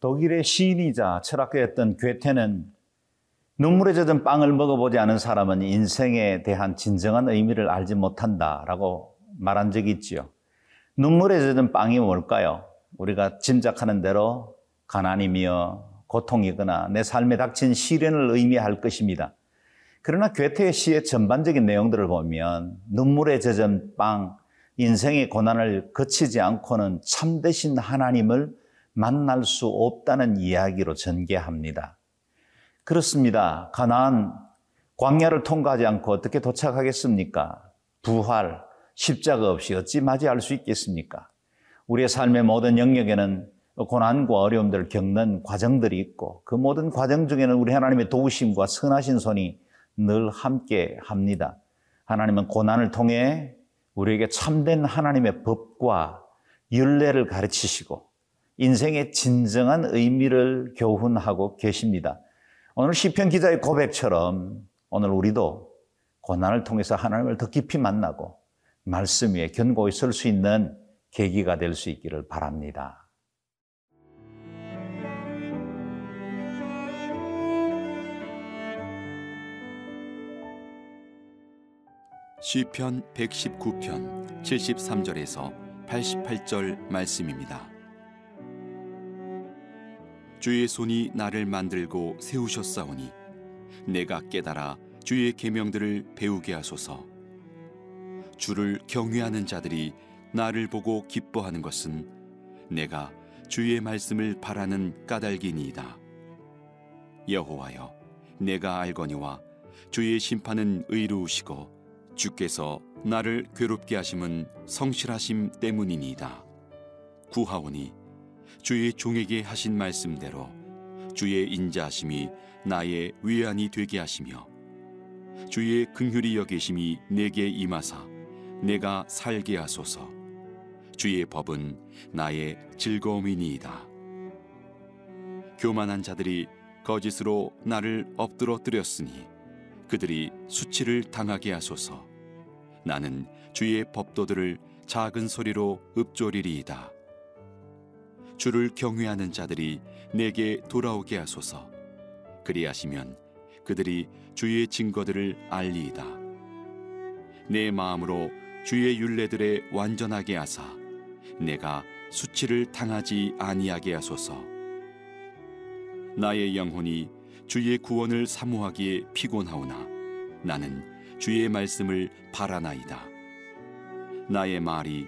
독일의 시인이자 철학가였던 괴테는 눈물에 젖은 빵을 먹어보지 않은 사람은 인생에 대한 진정한 의미를 알지 못한다라고 말한 적이 있지요. 눈물에 젖은 빵이 뭘까요? 우리가 짐작하는 대로 가난이며 고통이거나 내 삶에 닥친 시련을 의미할 것입니다. 그러나 괴테의 시의 전반적인 내용들을 보면 눈물에 젖은 빵, 인생의 고난을 거치지 않고는 참되신 하나님을 만날 수 없다는 이야기로 전개합니다. 그렇습니다. 가나안 광야를 통과하지 않고 어떻게 도착하겠습니까? 부활, 십자가 없이 어찌 맞이할 수 있겠습니까? 우리의 삶의 모든 영역에는 고난과 어려움들을 겪는 과정들이 있고 그 모든 과정 중에는 우리 하나님의 도우심과 선하신 손이 늘 함께 합니다. 하나님은 고난을 통해 우리에게 참된 하나님의 법과 윤례를 가르치시고 인생의 진정한 의미를 교훈하고 계십니다. 오늘 시편 기자의 고백처럼 오늘 우리도 고난을 통해서 하나님을 더 깊이 만나고 말씀 위에 견고히 설 수 있는 계기가 될 수 있기를 바랍니다. 시편 119편 73절에서 88절 말씀입니다. 주의 손이 나를 만들고 세우셨사오니 내가 깨달아 주의 계명들을 배우게 하소서. 주를 경외하는 자들이 나를 보고 기뻐하는 것은 내가 주의 말씀을 바라는 까닭이니이다. 여호와여, 내가 알거니와 주의 심판은 의로우시고 주께서 나를 괴롭게 하심은 성실하심 때문이니이다. 구하오니 주의 종에게 하신 말씀대로 주의 인자하심이 나의 위안이 되게 하시며 주의 긍휼이 여기심이 내게 임하사 내가 살게 하소서. 주의 법은 나의 즐거움이니이다. 교만한 자들이 거짓으로 나를 엎드러뜨렸으니 그들이 수치를 당하게 하소서. 나는 주의 법도들을 작은 소리로 읊조리리이다 주를 경외하는 자들이 내게 돌아오게 하소서. 그리하시면 그들이 주의 증거들을 알리이다. 내 마음으로 주의 윤례들에 완전하게 하사 내가 수치를 당하지 아니하게 하소서. 나의 영혼이 주의 구원을 사모하기에 피곤하오나 나는 주의 말씀을 바라나이다. 나의 말이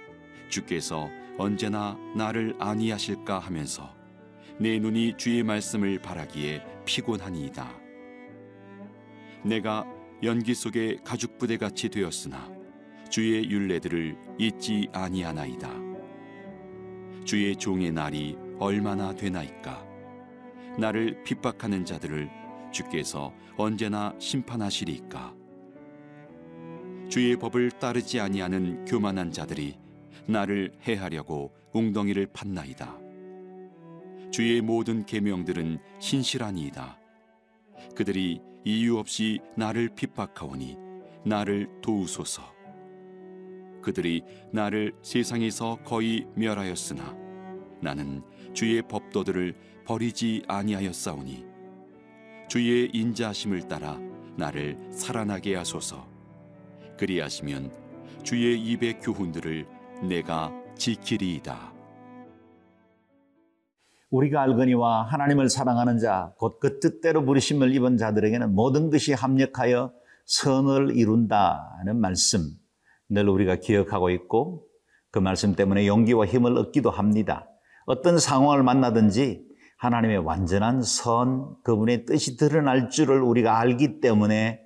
주께서 언제나 나를 아니하실까 하면서 내 눈이 주의 말씀을 바라기에 피곤하니이다. 내가 연기 속에 가죽 부대 같이 되었으나 주의 윤례들을 잊지 아니하나이다. 주의 종의 날이 얼마나 되나이까? 나를 핍박하는 자들을 주께서 언제나 심판하시리까? 주의 법을 따르지 아니하는 교만한 자들이 나를 해하려고 웅덩이를 팠나이다. 주의 모든 계명들은 신실하니이다. 그들이 이유 없이 나를 핍박하오니 나를 도우소서. 그들이 나를 세상에서 거의 멸하였으나 나는 주의 법도들을 버리지 아니하였사오니 주의 인자하심을 따라 나를 살아나게 하소서. 그리하시면 주의 입의 교훈들을 내가 지키리이다. 우리가 알거니와 하나님을 사랑하는 자, 곧 그 뜻대로 부르심을 입은 자들에게는 모든 것이 합력하여 선을 이룬다는 말씀 늘 우리가 기억하고 있고 그 말씀 때문에 용기와 힘을 얻기도 합니다. 어떤 상황을 만나든지 하나님의 완전한 선, 그분의 뜻이 드러날 줄을 우리가 알기 때문에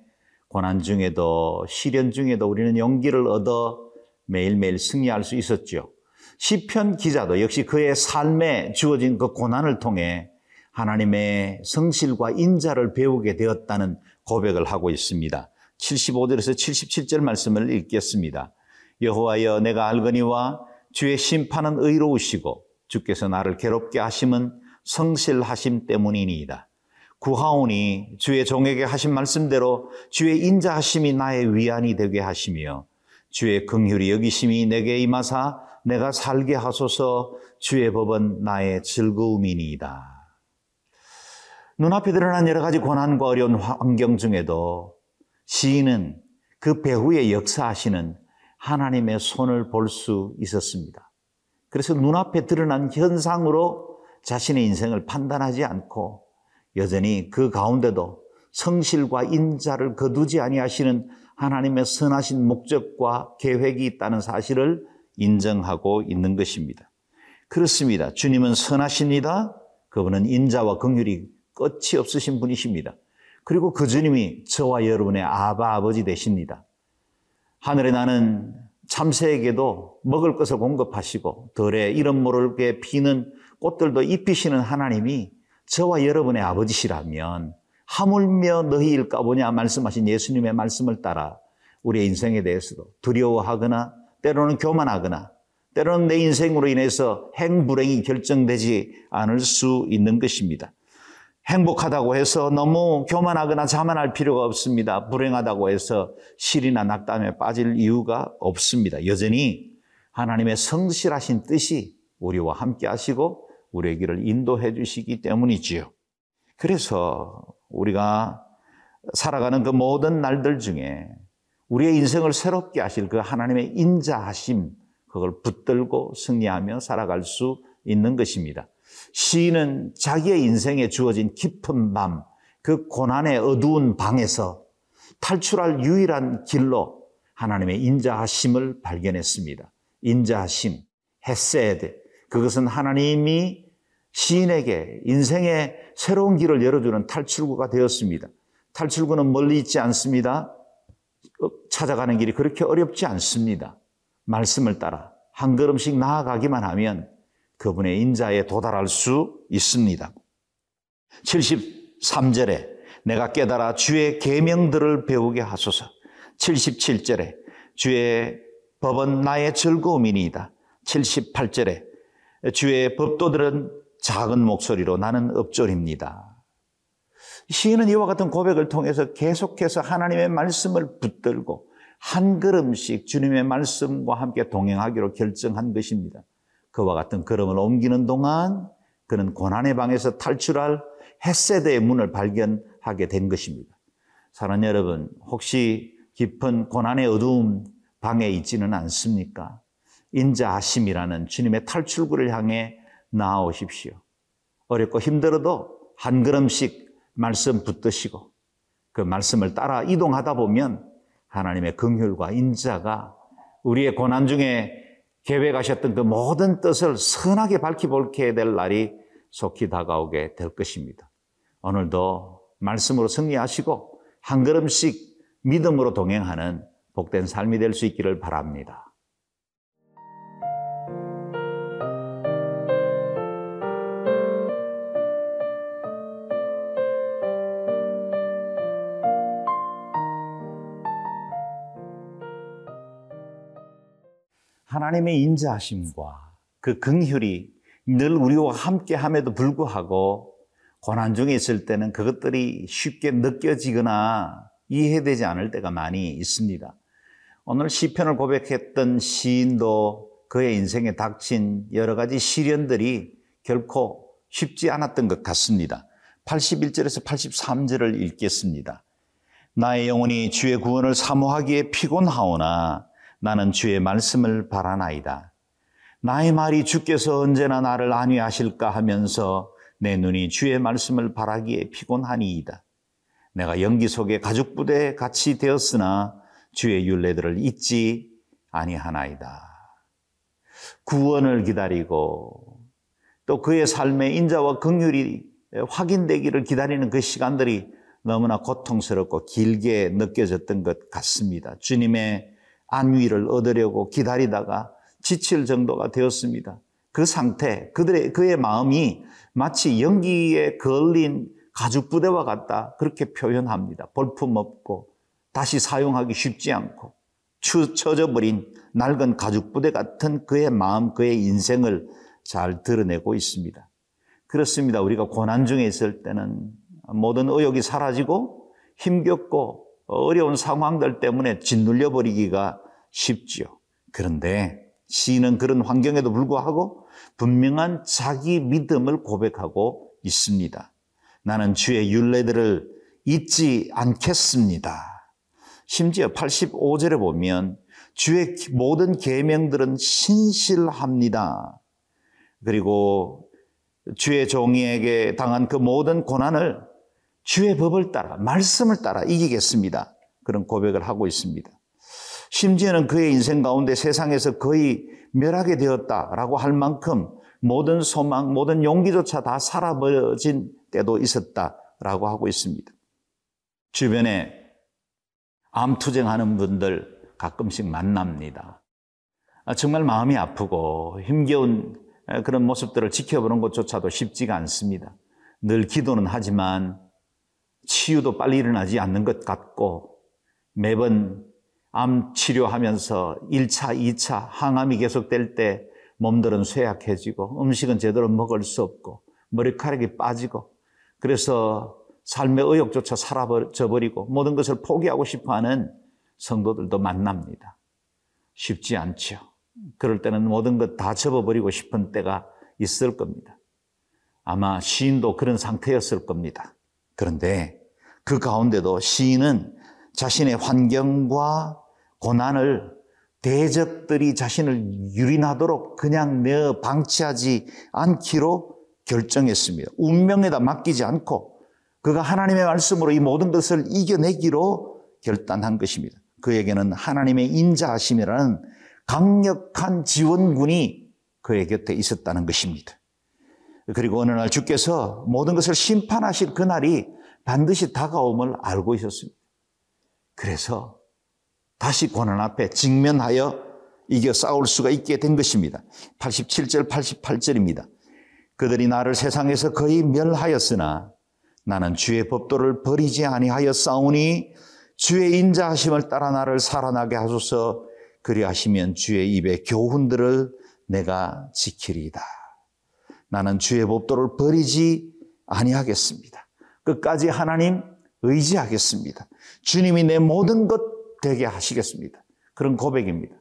고난 중에도 시련 중에도 우리는 용기를 얻어 매일매일 승리할 수 있었죠. 시편 기자도 역시 그의 삶에 주어진 그 고난을 통해 하나님의 성실과 인자를 배우게 되었다는 고백을 하고 있습니다. 75절에서 77절 말씀을 읽겠습니다. 여호와여 내가 알거니와 주의 심판은 의로우시고 주께서 나를 괴롭게 하심은 성실하심 때문이니이다. 구하오니 주의 종에게 하신 말씀대로 주의 인자하심이 나의 위안이 되게 하시며 주의 긍휼이 여기심이 내게 임하사 내가 살게 하소서 주의 법은 나의 즐거움이니이다. 눈앞에 드러난 여러 가지 고난과 어려운 환경 중에도 시인은 그 배후에 역사하시는 하나님의 손을 볼 수 있었습니다. 그래서 눈앞에 드러난 현상으로 자신의 인생을 판단하지 않고 여전히 그 가운데도 성실과 인자를 거두지 아니하시는 하나님의 선하신 목적과 계획이 있다는 사실을 인정하고 있는 것입니다. 그렇습니다. 주님은 선하십니다. 그분은 인자와 긍휼이 끝이 없으신 분이십니다. 그리고 그 주님이 저와 여러분의 아바 아버지 되십니다. 하늘에 나는 참새에게도 먹을 것을 공급하시고 들에 이름 모르게 피는 꽃들도 입히시는 하나님이 저와 여러분의 아버지시라면 하물며 너희일까 보냐 말씀하신 예수님의 말씀을 따라 우리의 인생에 대해서도 두려워하거나 때로는 교만하거나 때로는 내 인생으로 인해서 행불행이 결정되지 않을 수 있는 것입니다. 행복하다고 해서 너무 교만하거나 자만할 필요가 없습니다. 불행하다고 해서 실이나 낙담에 빠질 이유가 없습니다. 여전히 하나님의 성실하신 뜻이 우리와 함께 하시고 우리의 길을 인도해 주시기 때문이지요. 그래서 우리가 살아가는 그 모든 날들 중에 우리의 인생을 새롭게 하실 그 하나님의 인자하심, 그걸 붙들고 승리하며 살아갈 수 있는 것입니다. 시인은 자기의 인생에 주어진 깊은 밤, 그 고난의 어두운 방에서 탈출할 유일한 길로 하나님의 인자하심을 발견했습니다. 인자하심, 헤세드. 그것은 하나님이 시인에게 인생의 새로운 길을 열어주는 탈출구가 되었습니다. 탈출구는 멀리 있지 않습니다. 어, 찾아가는 길이 그렇게 어렵지 않습니다. 말씀을 따라 한 걸음씩 나아가기만 하면 그분의 인자에 도달할 수 있습니다. 73절에 내가 깨달아 주의 계명들을 배우게 하소서. 77절에 주의 법은 나의 즐거움이니이다. 78절에 주의 법도들은 작은 목소리로 나는 엎조립니다. 시인은 이와 같은 고백을 통해서 계속해서 하나님의 말씀을 붙들고 한 걸음씩 주님의 말씀과 함께 동행하기로 결정한 것입니다. 그와 같은 걸음을 옮기는 동안 그는 고난의 방에서 탈출할 햇세대의 문을 발견하게 된 것입니다. 사랑하는 여러분, 혹시 깊은 고난의 어두움 방에 있지는 않습니까? 인자하심이라는 주님의 탈출구를 향해 나아오십시오. 어렵고 힘들어도 한 걸음씩 말씀 붙드시고 그 말씀을 따라 이동하다 보면 하나님의 긍휼과 인자가 우리의 고난 중에 계획하셨던 그 모든 뜻을 선하게 밝히볼게 될 날이 속히 다가오게 될 것입니다. 오늘도 말씀으로 승리하시고 한 걸음씩 믿음으로 동행하는 복된 삶이 될 수 있기를 바랍니다. 하나님의 인자하심과 그 긍휼이 늘 우리와 함께 함에도 불구하고 고난 중에 있을 때는 그것들이 쉽게 느껴지거나 이해되지 않을 때가 많이 있습니다. 오늘 시편을 고백했던 시인도 그의 인생에 닥친 여러 가지 시련들이 결코 쉽지 않았던 것 같습니다. 81절에서 83절을 읽겠습니다. 나의 영혼이 주의 구원을 사모하기에 피곤하오나 나는 주의 말씀을 바라나이다. 나의 말이 주께서 언제나 나를 안위하실까 하면서 내 눈이 주의 말씀을 바라기에 피곤하니이다. 내가 연기 속에 가죽 부대에 같이 되었으나 주의 윤례들을 잊지 아니하나이다. 구원을 기다리고 또 그의 삶의 인자와 긍휼이 확인되기를 기다리는 그 시간들이 너무나 고통스럽고 길게 느껴졌던 것 같습니다. 주님의 안위를 얻으려고 기다리다가 지칠 정도가 되었습니다. 그 상태, 그들의, 그의 마음이 마치 연기에 걸린 가죽 부대와 같다. 그렇게 표현합니다. 볼품 없고, 다시 사용하기 쉽지 않고, 처져버린 낡은 가죽 부대 같은 그의 마음, 그의 인생을 잘 드러내고 있습니다. 그렇습니다. 우리가 고난 중에 있을 때는 모든 의욕이 사라지고 힘겹고 어려운 상황들 때문에 짓눌려 버리기가 쉽지요. 그런데 시인은 그런 환경에도 불구하고 분명한 자기 믿음을 고백하고 있습니다. 나는 주의 윤례들을 잊지 않겠습니다. 심지어 85절에 보면 주의 모든 계명들은 신실합니다. 그리고 주의 종이에게 당한 그 모든 고난을 주의 법을 따라 말씀을 따라 이기겠습니다. 그런 고백을 하고 있습니다. 심지어는 그의 인생 가운데 세상에서 거의 멸하게 되었다라고 할 만큼 모든 소망, 모든 용기조차 다 사라버려진 때도 있었다라고 하고 있습니다. 주변에 암투쟁하는 분들 가끔씩 만납니다. 아, 정말 마음이 아프고 힘겨운 그런 모습들을 지켜보는 것조차도 쉽지가 않습니다. 늘 기도는 하지만 치유도 빨리 일어나지 않는 것 같고 매번 암 치료하면서 1차, 2차 항암이 계속될 때 몸들은 쇠약해지고 음식은 제대로 먹을 수 없고 머리카락이 빠지고 그래서 삶의 의욕조차 사라져버리고 모든 것을 포기하고 싶어 하는 성도들도 만납니다. 쉽지 않죠. 그럴 때는 모든 것 다 접어버리고 싶은 때가 있을 겁니다. 아마 시인도 그런 상태였을 겁니다. 그런데 그 가운데도 시인은 자신의 환경과 고난을 대적들이 자신을 유린하도록 그냥 내어 방치하지 않기로 결정했습니다. 운명에다 맡기지 않고 그가 하나님의 말씀으로 이 모든 것을 이겨내기로 결단한 것입니다. 그에게는 하나님의 인자하심이라는 강력한 지원군이 그의 곁에 있었다는 것입니다. 그리고 어느 날 주께서 모든 것을 심판하실 그날이 반드시 다가옴을 알고 있었습니다. 그래서 다시 고난 앞에 직면하여 이겨 싸울 수가 있게 된 것입니다. 87절, 88절입니다. 그들이 나를 세상에서 거의 멸하였으나 나는 주의 법도를 버리지 아니하여 싸우니 주의 인자하심을 따라 나를 살아나게 하소서 그리하시면 주의 입의 교훈들을 내가 지키리이다. 나는 주의 법도를 버리지 아니하겠습니다. 끝까지 하나님 의지하겠습니다. 주님이 내 모든 것 되게 하시겠습니다. 그런 고백입니다.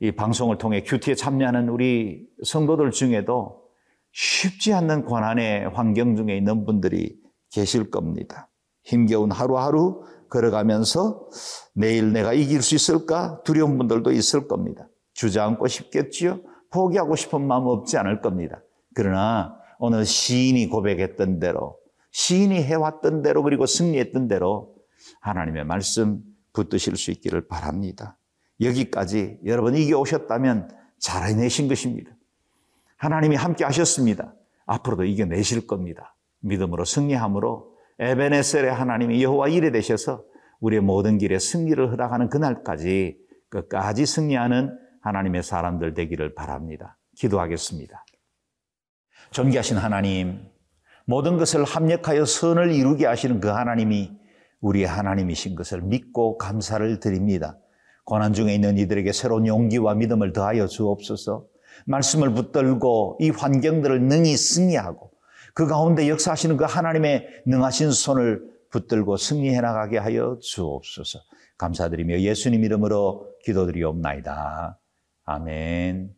이 방송을 통해 큐티에 참여하는 우리 성도들 중에도 쉽지 않는 고난의 환경 중에 있는 분들이 계실 겁니다. 힘겨운 하루하루 걸어가면서 내일 내가 이길 수 있을까 두려운 분들도 있을 겁니다. 주저앉고 싶겠지요? 포기하고 싶은 마음 없지 않을 겁니다. 그러나 오늘 시인이 고백했던 대로 시인이 해왔던 대로 그리고 승리했던 대로 하나님의 말씀 붙드실 수 있기를 바랍니다. 여기까지 여러분 이겨오셨다면 잘 해내신 것입니다. 하나님이 함께 하셨습니다. 앞으로도 이겨내실 겁니다. 믿음으로 승리함으로 에베네셀의 하나님이 여호와 일에 되셔서 우리의 모든 길에 승리를 허락하는 그날까지 끝까지 승리하는 하나님의 사람들 되기를 바랍니다. 기도하겠습니다. 존귀하신 하나님, 모든 것을 합력하여 선을 이루게 하시는 그 하나님이 우리의 하나님이신 것을 믿고 감사를 드립니다. 고난 중에 있는 이들에게 새로운 용기와 믿음을 더하여 주옵소서. 말씀을 붙들고 이 환경들을 능히 승리하고 그 가운데 역사하시는 그 하나님의 능하신 손을 붙들고 승리해 나가게 하여 주옵소서. 감사드리며 예수님 이름으로 기도드리옵나이다. 아멘.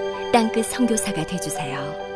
땅끝 선교사가 되주세요.